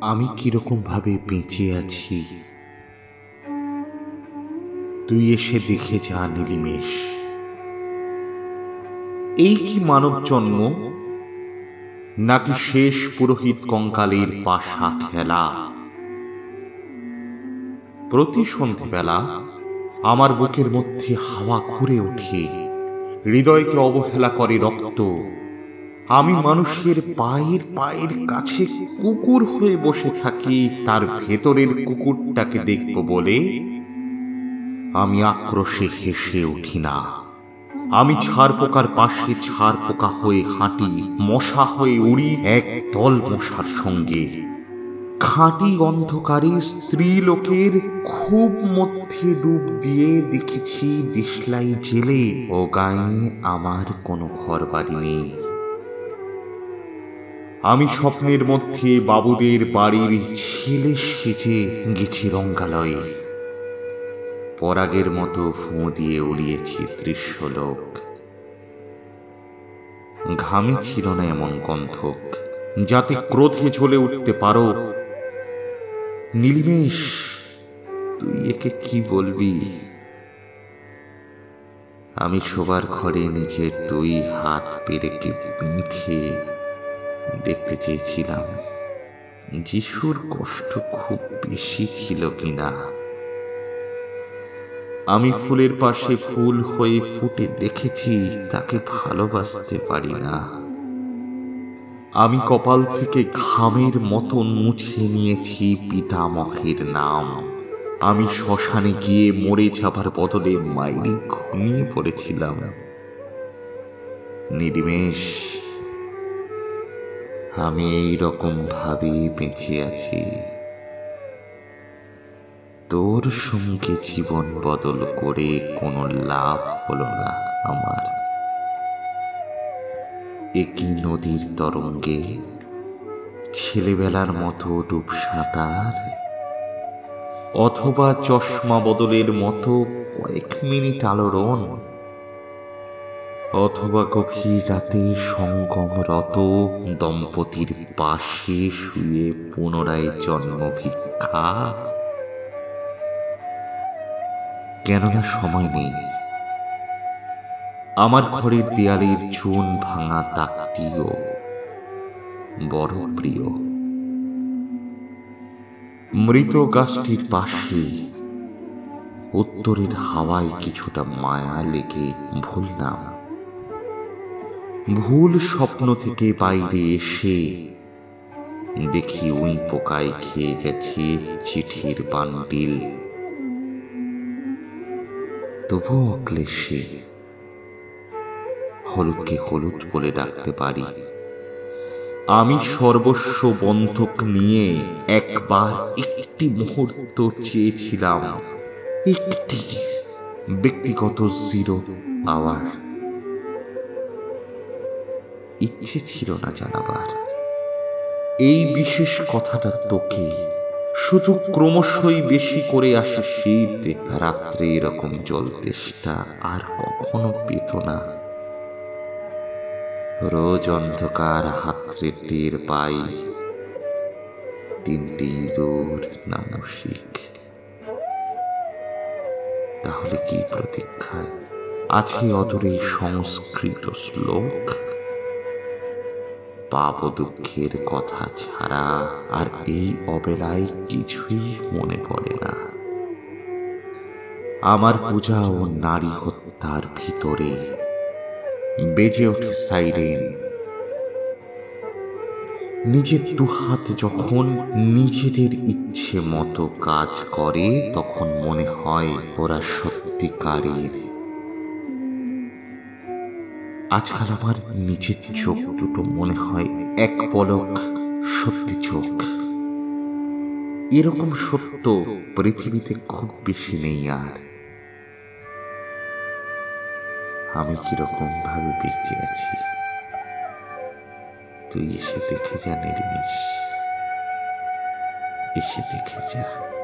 আমি কীরকম ভাবে বেঁচে আছি? তুই এসে দেখে যা, নীলিমেষ। এই কি মানব জন্ম? নাকি শেষ পুরোহিত কঙ্কালের পাশা খেলা? প্রতি সন্ধ্যেবেলা আমার বুকের মধ্যে হাওয়া ঘুরে ওঠে। হৃদয়কে অবহেলা করে রক্ত। আমি মানুষের পায়ের পায়ের কাছে কুকুর হয়ে বসে থাকি, তার ভেতরের কুকুরটাকে দেখব বলে আমি আক্রোশে হেসে উঠি না। আমি ছাড় পোকার পাশে ছাড় পোকা হয়ে হাঁটি, মশা হয়ে উড়ি এক দল মশার সঙ্গে। খাঁটি অন্ধকারে স্ত্রী লোকের খুব মধ্যে ডুব দিয়ে দেখেছি দিশলাই জেলে। ও গায়ে আমার কোনো ঘর বাড়ি নেই। আমি স্বপ্নের মধ্যে বাবুদের বাড়ির ছেলে সেজে গেছি রঙ্গালয়ে। পরাগের মতো ফুঁ দিয়ে উড়িয়েছি দৃশ্যলোক। ঘামে ছিল না এমন গন্ধক যাতে ক্রোধে চলে উঠতে পারো। নীলিমেষ তুই একে কি বলবি? আমি শোবার ঘরে নিজের দুই হাত পেরেকে বেঁধে দেখতে চেয়েছিলাম। যিশুর কষ্ট খুব বেশি ছিল কিনা। আমি ফুলের পাশে ফুল হয়ে ফুটে দেখেছি, তাকে ভালোবাসতে পারি না। আমি কপাল থেকে ঘামের মতন মুছে নিয়েছি পিতামহের নাম। আমি শ্মশানে গিয়ে মরে যাবার বদলে মাইরি ঘুমিয়ে পড়েছিলাম। নির্মেষ আমি এই রকম ভাবেই বেঁচে আছি। তোর সঙ্গে জীবন বদল করে কোনো লাভ হলো না আমার। একই নদীর তরঙ্গে ছেলেবেলার মতো ডুব সাঁতার, অথবা চশমা বদলের মতো কয়েক মিনিট আলোড়ন অথবা গভীর রাতে সঙ্গমরত দম্পতির পাশে শুয়ে পুনরায় জন্ম ভিক্ষা? কেননা সময় নেই। আমার ঘরের দেয়ালের চুন ভাঙা তাকটিও বড় প্রিয়। মৃত গাছটির পাশে উত্তরের হাওয়ায় কিছুটা মায়া লেগে ভুললাম। ভুল স্বপ্ন থেকে বাইরে এসে দেখি উই পোকায় খেয়ে গেছে চিঠির বান্ডিল। তবুও অক্লেশে হলুদকে হলুদ বলে ডাকতে পারি। আমি সর্বস্ব বন্ধক নিয়ে একবার একটি মুহূর্ত চেয়েছিলাম, একটি ব্যক্তিগত জিরো পাওয়ার। ইচ্ছে ছিল না জানাবার। এই বিশেষ কথাটা তোকে শুধু ক্রমশই বেশি করে আসে শীত, রাত্রে এরকম জল তেষ্টা আর কখনো পেত না। রোজ অন্ধকার হাতরে টের পাই, তিনটি দূর নামসিক। তাহলে কি প্রতীক্ষায়? আছে অদূরে সংস্কৃত শ্লোক? পাপ দুঃখের কথা ছাড়া আর এই অবেলায় কিছুই মনে পড়ে না। আমার পূজা ও নারী হত্যার ভিতরে বেজে ওঠে সাইরেন। নিজের দুহাত যখন নিজেদের ইচ্ছে মতো কাজ করে, তখন মনে হয় ওরা সত্যিকারের আজকাল আমার নিজের চোখ দুটো মনে হয় এক পলক সত্যি চোখ। এরকম সত্য পৃথিবীতে খুব বেশি নেই আর। আমি কীরকম ভাবে বেঁচে আছি? তুই এসে দেখে যা, নির্মিষ। এসে দেখে যা।